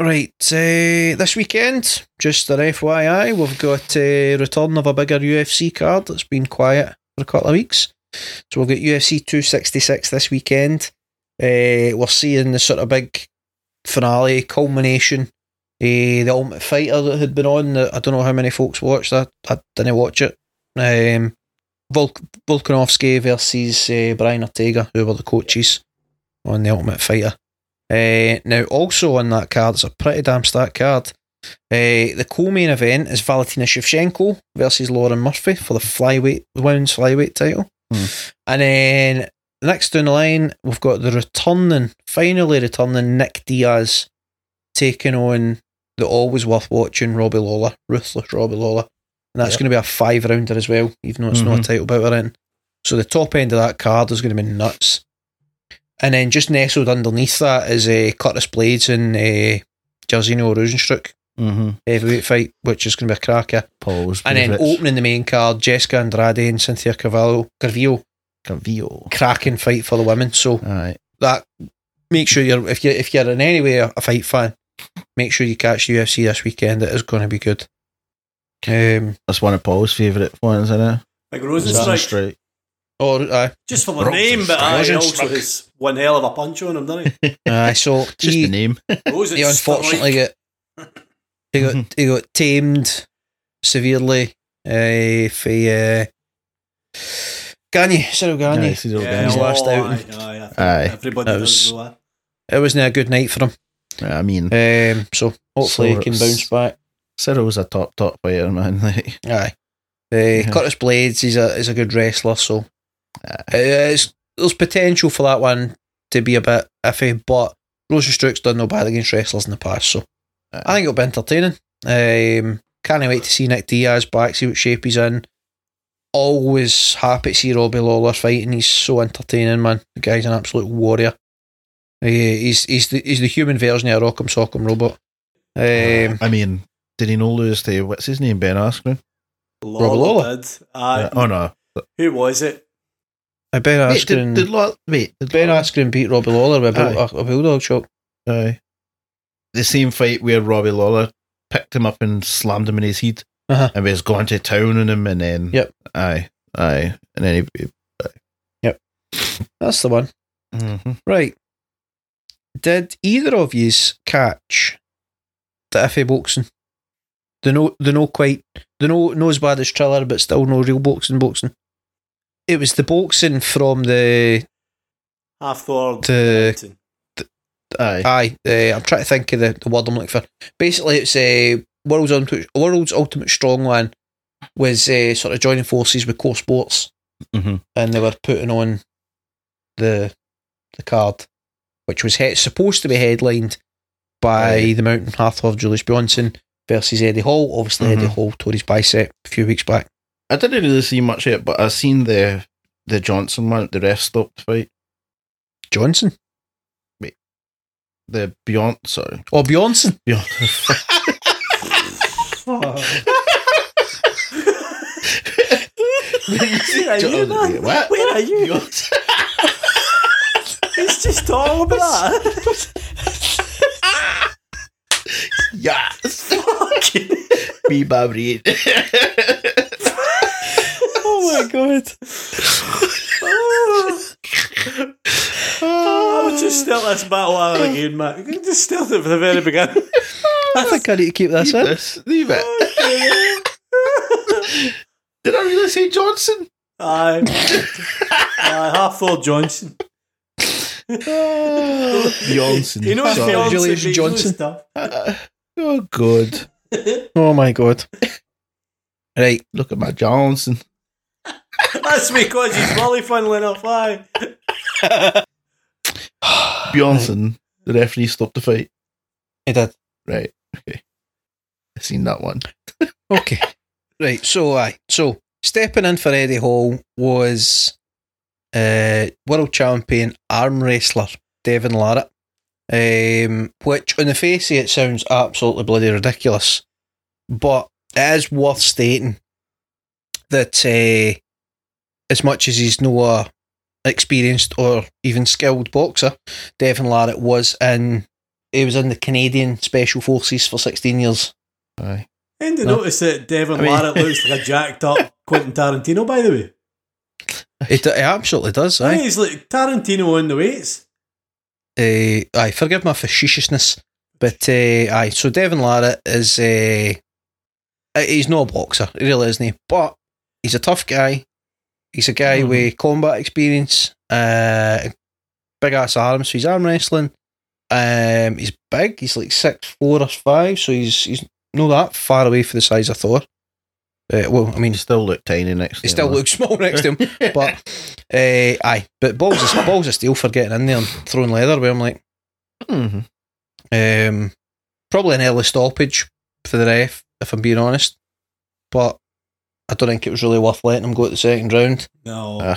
right, uh, this weekend, just an FYI, we've got a return of a bigger UFC card that's been quiet for a couple of weeks. So we've got UFC 266 this weekend. Uh, we're seeing the sort of big finale, culmination. Uh, the Ultimate Fighter that had been on, that I don't know how many folks watched that. I didn't watch it. Um, Volk- Volkanovski versus uh, Brian Ortega, who were the coaches on the Ultimate Fighter. Uh, now, also on that card, it's a pretty damn stacked card. Uh, the co-main event is Valentina Shevchenko versus Lauren Murphy for the flyweight, the women's flyweight title. Hmm. And then next down the line, we've got the returning, finally returning Nick Diaz taking on the always worth watching Robbie Lawler, ruthless Robbie Lawler. And that's Yep. going to be a five rounder as well, even though it's not a title bout we're in. So the top end of that card is going to be nuts. And then just nestled underneath that is uh, Curtis Blaydes and uh, Jairzinho Rozenstruik Mhm. heavyweight fight, which is going to be a cracker. Paul's And then opening the main card, Jessica Andrade and Cynthia Carvalho, Calvillo, Calvillo. cracking fight for the women. So Aye. that make sure you're if you if you're in any way a fight fan, make sure you catch UFC this weekend. It is going to be good. Um, That's one of Paul's favourite ones, isn't it? Like Rosenstrike, Strike. Or uh, just for the name, but aye, he also has one hell of a punch on him, doesn't he? uh, so Just he, the name. Rosenstrike. he unfortunately got he got he got tamed severely uh, for uh, Gane, Ciryl Gane. Aye, Ciryl Yeah, His Gane. last oh, outing. Aye, aye, I think Aye. Everybody That does was- though. It wasn't a good night for him. I mean, Um, so hopefully So he can bounce back. Ciryl's a top, top fighter, man. Like, Aye. Uh, Curtis Blaydes, he's a he's a good wrestler, so it's, there's potential for that one to be a bit iffy, but Rozenstruik's done no bad against wrestlers in the past, so I think it'll be entertaining. Um, can't wait to see Nick Diaz back, see what shape he's in. Always happy to see Robbie Lawler fighting. He's so entertaining, man. The guy's an absolute warrior. Uh, he's he's the he's the human version of a Rock'em Sock'em robot. Um, I mean, did he not lose to, what's his name, Ben Askren? Lawler Lawler? did. Aye. Uh, oh, no. Who was it? I Ben Askren. did, did, wait, did Ben Askren beat Robbie Lawler with a, a, a bulldog shot. Aye. The same fight where Robbie Lawler picked him up and slammed him in his head Uh-huh. and was going to town on him and then Yep. aye aye and then he, Yep. That's the one. Mhm. Right. did either of yous catch the iffy boxing? The no, the no quite, the no, no as bad as Triller, but still no real boxing. Boxing. It was the boxing from the Hafthor. The- Aye. Aye, uh, I'm trying to think of the, the word I'm looking for. Basically, it's a uh, world's ultimate, world's ultimate strongman was uh, sort of joining forces with core sports, Mhm. and they were putting on the the card, which was he- supposed to be headlined by Aye. the Mountain Hafthor of Julius Bjornsson versus Eddie Hall. Obviously, Eddie Mhm. Hall tore his bicep a few weeks back. I didn't really see much of it, but I seen the the Johnson one. The ref stopped fight. Johnson Wait. The Beyond, sorry, oh, or Bjornsson? Beyond. Where are you, man? What? Where are you? It's just all about that. yes, Fucking- me Babri. Oh my god! I would just start this battle out again, Matt. You can Just start it from the very beginning. I think I need to keep this in. This, leave it. Did I really say Johnson? Aye. Aye, Hafthor Johnson. Johnson. You know, Sorry. Johnson, Julius but he knows Johnson. Stuff. Uh, oh, good. Oh my god! Right, Look at my Johnson. That's because he's Wally, funnily enough. Aye. Bjornsson, the referee stopped the fight. he did. Right. Okay. I've seen that one. Okay. Right. So, aye. So, stepping in for Eddie Hall was uh, world champion arm wrestler Devon Larratt. Um, which, on the face of it, sounds absolutely bloody ridiculous. But it is worth stating that uh, as much as he's no a experienced or even skilled boxer, Devon Larratt was in. He was in the Canadian Special Forces for 16 years. Aye. And to No. notice that Devon I mean- Larratt looks like a jacked up Quentin Tarantino, by the way. It, it absolutely does, Aye. aye. He's like Tarantino on the weights. Uh, aye, forgive my facetiousness, but uh, aye. So Devon Larratt is uh, uh, he's no boxer, he really isn't. He? But he's a tough guy. He's a guy Mhm. with combat experience, uh, big ass arms. So he's arm wrestling. Um, he's big. He's like six four or five. So he's he's not that far away for the size of Thor. Uh, well, I mean, He still looked tiny next to he still looks small next to him, but uh, aye. But balls of balls of steel for getting in there and throwing leather. Where I'm like. Mhm. Um, probably an early stoppage for the ref, if I'm being honest. But I don't think it was really worth letting him go at the second round. No. Uh,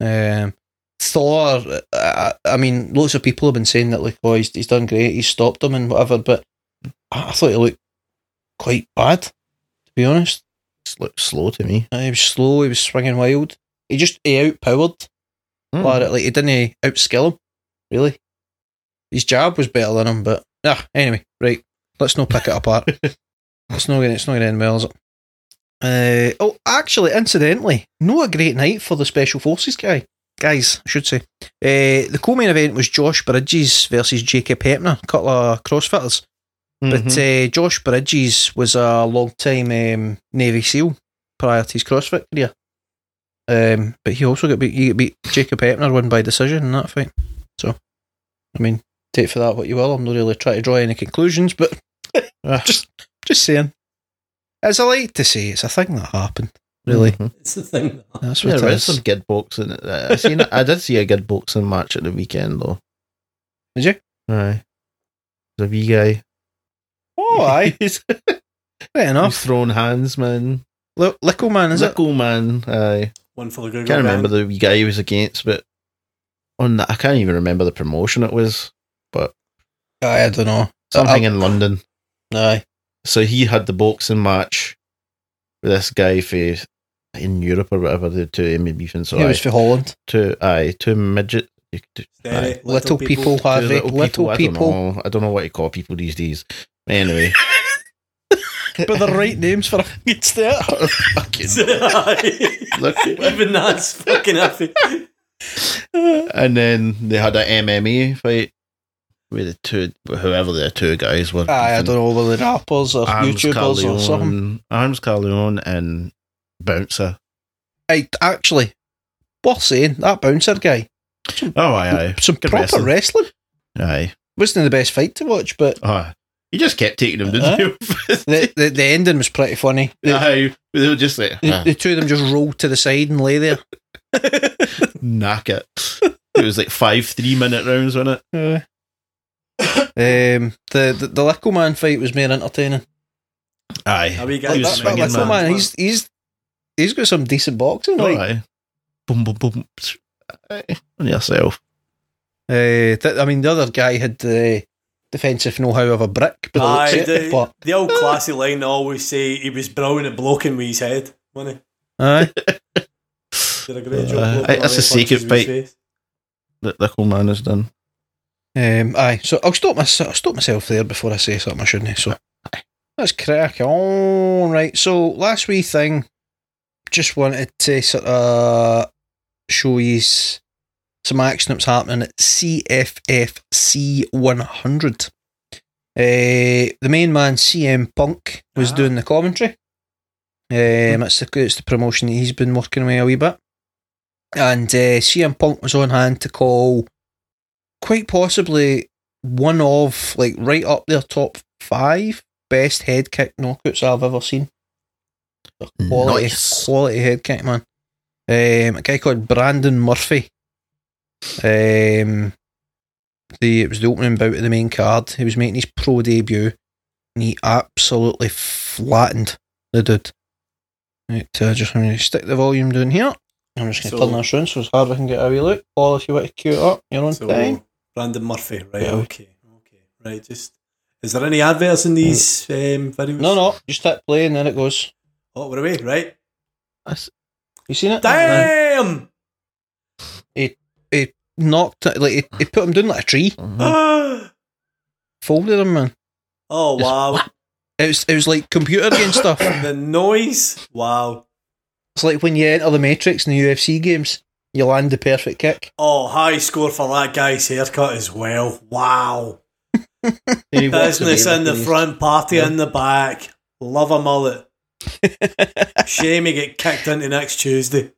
Um, Thor, I, I mean, lots of people have been saying that, like, oh, he's, he's done great, he's stopped him and whatever, but I, I thought he looked quite bad, to be honest. Just looked slow to me. Uh, He was slow, he was swinging wild. He just, he outpowered Mm. Larratt, like, he didn't outskill him, really. His jab was better than him, but, ah, anyway, right, let's not pick it apart. It's not going. It's not going to end well, is it? Uh, oh, actually, incidentally, not a great night for the special forces guy guys. I should say. Uh, the co-main event was Josh Bridges versus Jacob Hepner, a couple of CrossFitters. But Mhm. uh, Josh Bridges was a long-time um, Navy SEAL prior to his CrossFit career. Um, but he also got beat. He got beat Jacob Hepner won by decision in that fight. So, I mean, take for that what you will. I'm not really trying to draw any conclusions, but Ah. just just saying. As I like to say, it's a thing that happened. Really, Mhm. It's the thing. that's what there it is is. some good boxing. Uh, I seen. I did see a good boxing match at the weekend though. Did you? Aye, the wee guy. Oh, aye, he's, fair he's enough. throwing hands, man. Li- Lickle man, is it? Lickle man. Aye, One for the Google. can't remember gang. the wee guy he was against, but on that, I can't even remember the promotion it was. Aye, I don't know. Something Uh, in London. Aye, So he had the boxing match with this guy for in Europe or whatever the two Amy beefing. So he aye, was for Holland. two aye two midget. you aye. Little, people, Two Harvey. Little, I people, don't know. I don't know what you call people these days. Anyway, but the right names for a good start. fucking Aye. look. Even that's fucking happy. And then they had a MMA fight. With the two, whoever the two guys were. Aye, I don't know whether they're rappers or Arms YouTubers or something. Arms Carleone and Bouncer. Hey, actually, worth saying that bouncer guy, Oh, aye, aye. some Good proper wrestling. wrestling. Aye. Wasn't the best fight to watch, but Oh, he just kept taking them, didn't he? the, the the ending was pretty funny. The, Aye. They were just like, the, ah, the two of them just rolled to the side and lay there. knack it. It was like five three minute rounds, wasn't it? Um, the, the the Lickle Man fight was more entertaining. Aye. A wee guy That, He was that, swinging, that swinging, Lickle man. man, he's he's he's got some decent boxing. Oh, Like, aye. Boom, boom, boom. Aye. On yourself. uh, th- I mean, the other guy had the defensive know-how of a brick, but, Aye, it, the, but the old classy line they always say he was brown and bloking with his head, wasn't aye. Did a great Uh, job. aye, that's all a secret punches with his fight. face. That the cool man has done. Um, aye, so I'll stop myself. I'll stop myself there before I say something I shouldn't. So let's crack on. Right. So last wee thing, just wanted to sort of show you some action that's happening at CFFC 100. Uh, the main man CM Punk was Ah. doing the commentary. Um, it's the it's the promotion that he's been working with a wee bit, and uh, CM Punk was on hand to call quite possibly one of like right up their top five best head kick knockouts I've ever seen. Quality, Nice. quality head kick, man. Um, a guy called Brandon Murphy. Um, the it was the opening bout of the main card. He was making his pro debut, and he absolutely flattened the dude. Right, uh, just going to stick the volume down here. I'm just going to So- turn this round so as Harvey can get a wee look. Paul, if you want to cue it up, you're on So, time. Brandon Murphy, right? Yeah. Okay, okay, right. Just is there any adverts in these um, videos? No, no, just hit play and then it goes. Oh, we're away, right? That's, You seen it? Damn! Knocked it, knocked like, it, it put him down like a tree. uh-huh. Folded him, man. oh Just wow! It was, it was like computer game stuff. the noise! Wow! It's like when you enter the Matrix in the UFC games, you land the perfect kick. Oh, high score for that guy's haircut as well. Wow! Business in the front, party Yeah. in the back. Love a mullet. Shame he get kicked into next Tuesday.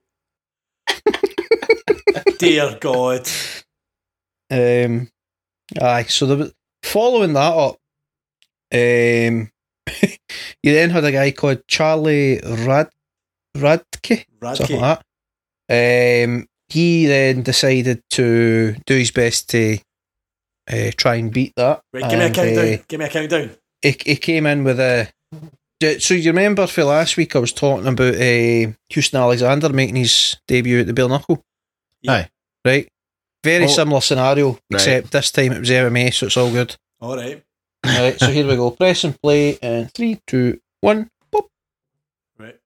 Dear God. Um, aye, so the, following that up, um, you then had a guy called Charlie Rad Radke, something Radke. like that. Um, he then decided to do his best to uh, try and beat that. Right, give me a countdown. uh, give me a countdown. he, he came in with a. So you remember for last week I was talking about uh, Houston Alexander making his debut at the Bare Knuckle, Aye. right? Very Oh. similar scenario, Right. except this time it was MMA, so it's all good. All right. Right, so here we go. Press and play, and three, two, one. Boop. Right.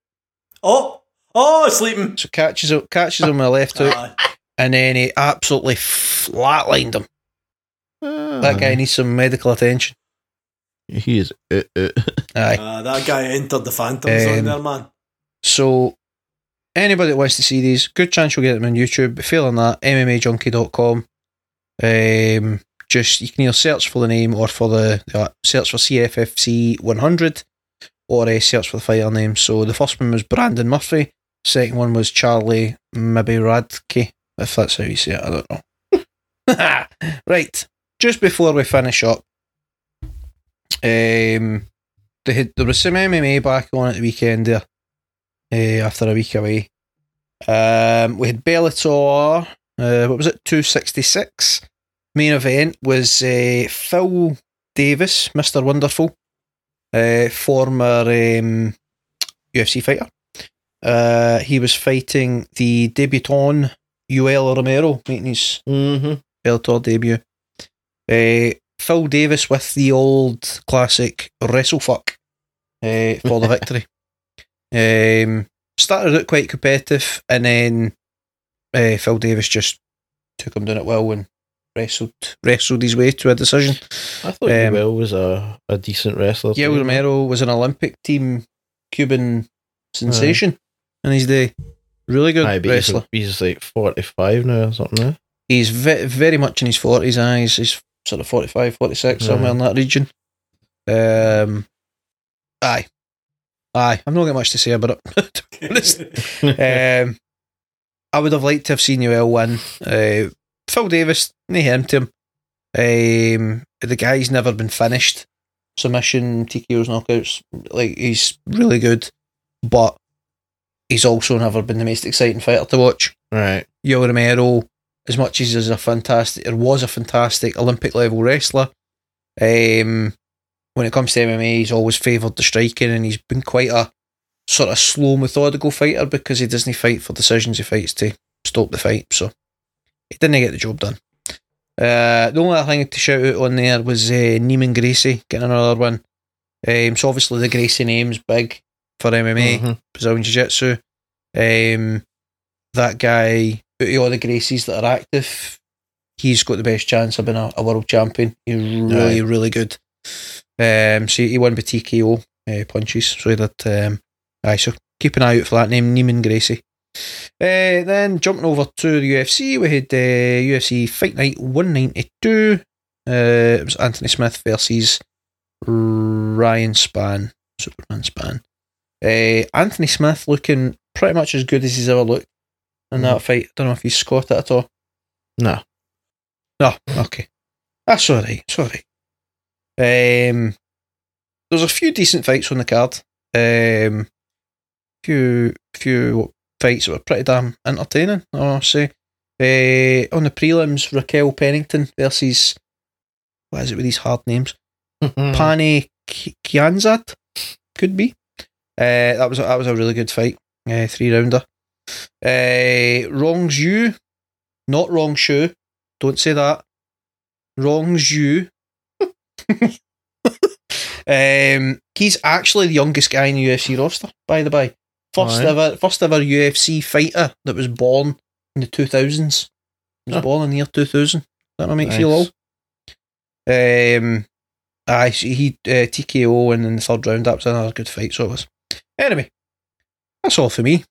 Oh! Oh, sleeping. So catches him, catches him with a left hook, Ah, and then he absolutely flatlined him. That guy needs some medical attention. He is. Uh, uh. Aye. ah, that guy entered the Phantom Zone Um, there, man. So, anybody that wants to see these, good chance you'll get them on YouTube. But failing that, MMAJunkie.com. Um, just you can either search for the name or for the uh, search for CFFC 100 or uh, search for the fighter name. So the first one was Brandon Murphy. Second one was Charlie maybe Radke, if that's how you say it. I don't know. right, just before we finish up, um, they had, there was some MMA back on at the weekend there uh, after a week away. Um, we had Bellator. Uh, what was it? Two sixty six. Main event was uh, Phil Davis, Mister Wonderful, uh, former um, UFC fighter. Uh, he was fighting the debutant Yoel Romero, making his Mm-hmm. Bellator debut. Uh, Phil Davis with the old classic wrestlefuck uh, for the victory. Um, started out quite competitive, and then uh, Phil Davis just took him down at will and wrestled wrestled his way to a decision. I thought Um, Will was a, a decent wrestler. Too. Romero was an Olympic team Cuban sensation in his day. Really good Aye, but he's, wrestler. he's like 45 now or something now. He's ve- very much in his forties. Eyes, he's sort of 45, 46, somewhere in that region. Um, aye. Aye. I've not got much to say about it, to be honest. um, I would have liked to have seen UL win. Uh, Phil Davis, nae him to him. Um, the guy's never been finished. Submission, TKO's knockouts. Like, he's really good, but he's also never been the most exciting fighter to watch. Right. Yo Romero, as much as he's a fantastic, or was a fantastic Olympic level wrestler, um, when it comes to MMA, he's always favoured the striking, and he's been quite a sort of slow, methodical fighter because he doesn't fight for decisions; he fights to stop the fight. So he didn't get the job done. Uh, the only other thing to shout out on there was uh, Neiman Gracie getting another one. Um, so obviously the Gracie name's big for MMA. Mhm. Brazilian Jiu Jitsu. Um, that guy, out of all the Gracies that are active, he's got the best chance of being a, a world champion. He's really, really good. Um, so he won by TKO uh, punches. So did. Um, aye, so keep an eye out for that name, Neiman Gracie. Uh, then jumping over to the UFC, we had uh, UFC Fight Night 192. Uh, it was Anthony Smith versus Ryan Spann, Superman Spann. Uh, Anthony Smith looking pretty much as good as he's ever looked in that fight. I don't know if he's scored it at all. No. No, okay. That's alright, it's alright. Um, there's a few decent fights on the card. Um, few few fights that were pretty damn entertaining, I must say. Uh, on the prelims, Raquel Pennington versus, what is it with these hard names? Mm. Pannie Ki- Kianzad, could be. Uh, that was a, that was a really good fight, uh, three rounder. Uh, Wrong Zhu, not Wrong Shu. Don't say that. Wrongs you. um, he's actually the youngest guy in the UFC roster, by the by. First ever, first ever UFC fighter that was born in the two thousands. He was Huh. born in the year two thousand. That make you feel Nice. old. Um, so he uh, TKO and in the third round. That was another good fight. So it was. Anyway, that's all for me.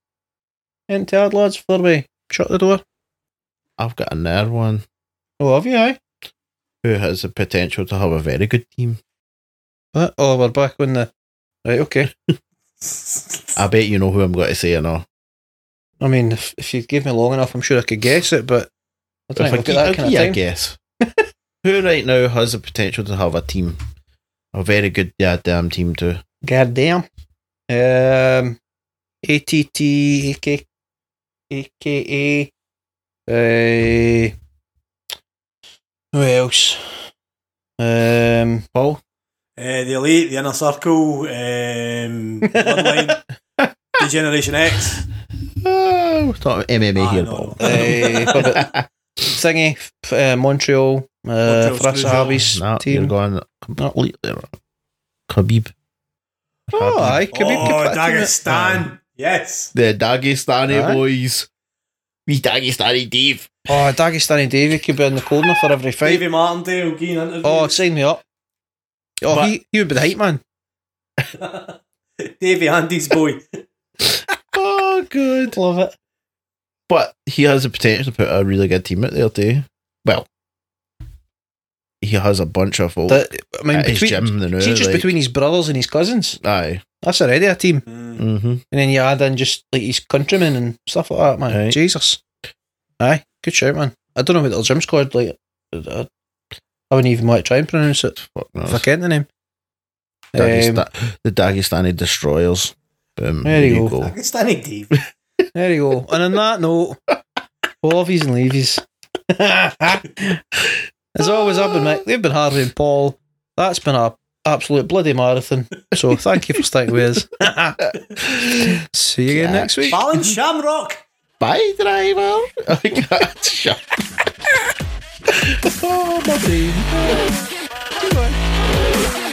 And to add, lads, before we shut the door. I've got another one Oh, have you? Aye. who has the potential to have a very good team. What? Oh, we're back on the. Right, okay. I bet you know who I'm going to say or not. I mean, if, if you give me long enough, I'm sure I could guess it, but I don't If think I've gi- got I'll that kind of give you a time. guess. who right now has the potential to have a team? A very good goddamn team too. God damn. Um, ATT, AK, AKA. Uh, who else? Um, Paul? Uh, the Elite, the Inner Circle, um, Bloodline, Degeneration X. Oh, we're talking MMA Ah, here, no, Paul. no. Eh, what about- thingy, uh, Montreal, uh, Montreal Faraz Screwjob. Sahabi's no, you're going completely wrong. Khabib. Oh, I could be oh, could put a team in- Dagestan. Um, yes. The Dagestani Aye. boys. We Dagestani Dave. Oh, Dagestani Davy could be in the corner for every fight. Davey Martindale, Geen interview. Oh, sign me up. Oh, But- he, he would be the hype man. Davey Andy's boy. Oh, good. Love it. But he has the potential to put a really good team out there too. Well, he has a bunch of folk That, I mean, at his between, gym. You know, see, just like- between his brothers and his cousins, Aye. that's already a team. Mm. Mm-hmm. And then you add in just like his countrymen and stuff like that, man. Right. Jesus. Aye, good shout, man. I don't know what their gym's called. Like, I, I wouldn't even want to try and pronounce it Fuck if I knows. can't the name. Um, the Dagestani Destroyers. Boom. There you go. Dagestani Deep. there you go. And on that note, lovies and leavies. As always, I've been Mick. They've been Harvey and Paul. That's been a absolute bloody marathon. So thank you for sticking with us. See you again next week. Fallon Shamrock. Bye, driver. I got shot. Oh, my brain. Goodbye.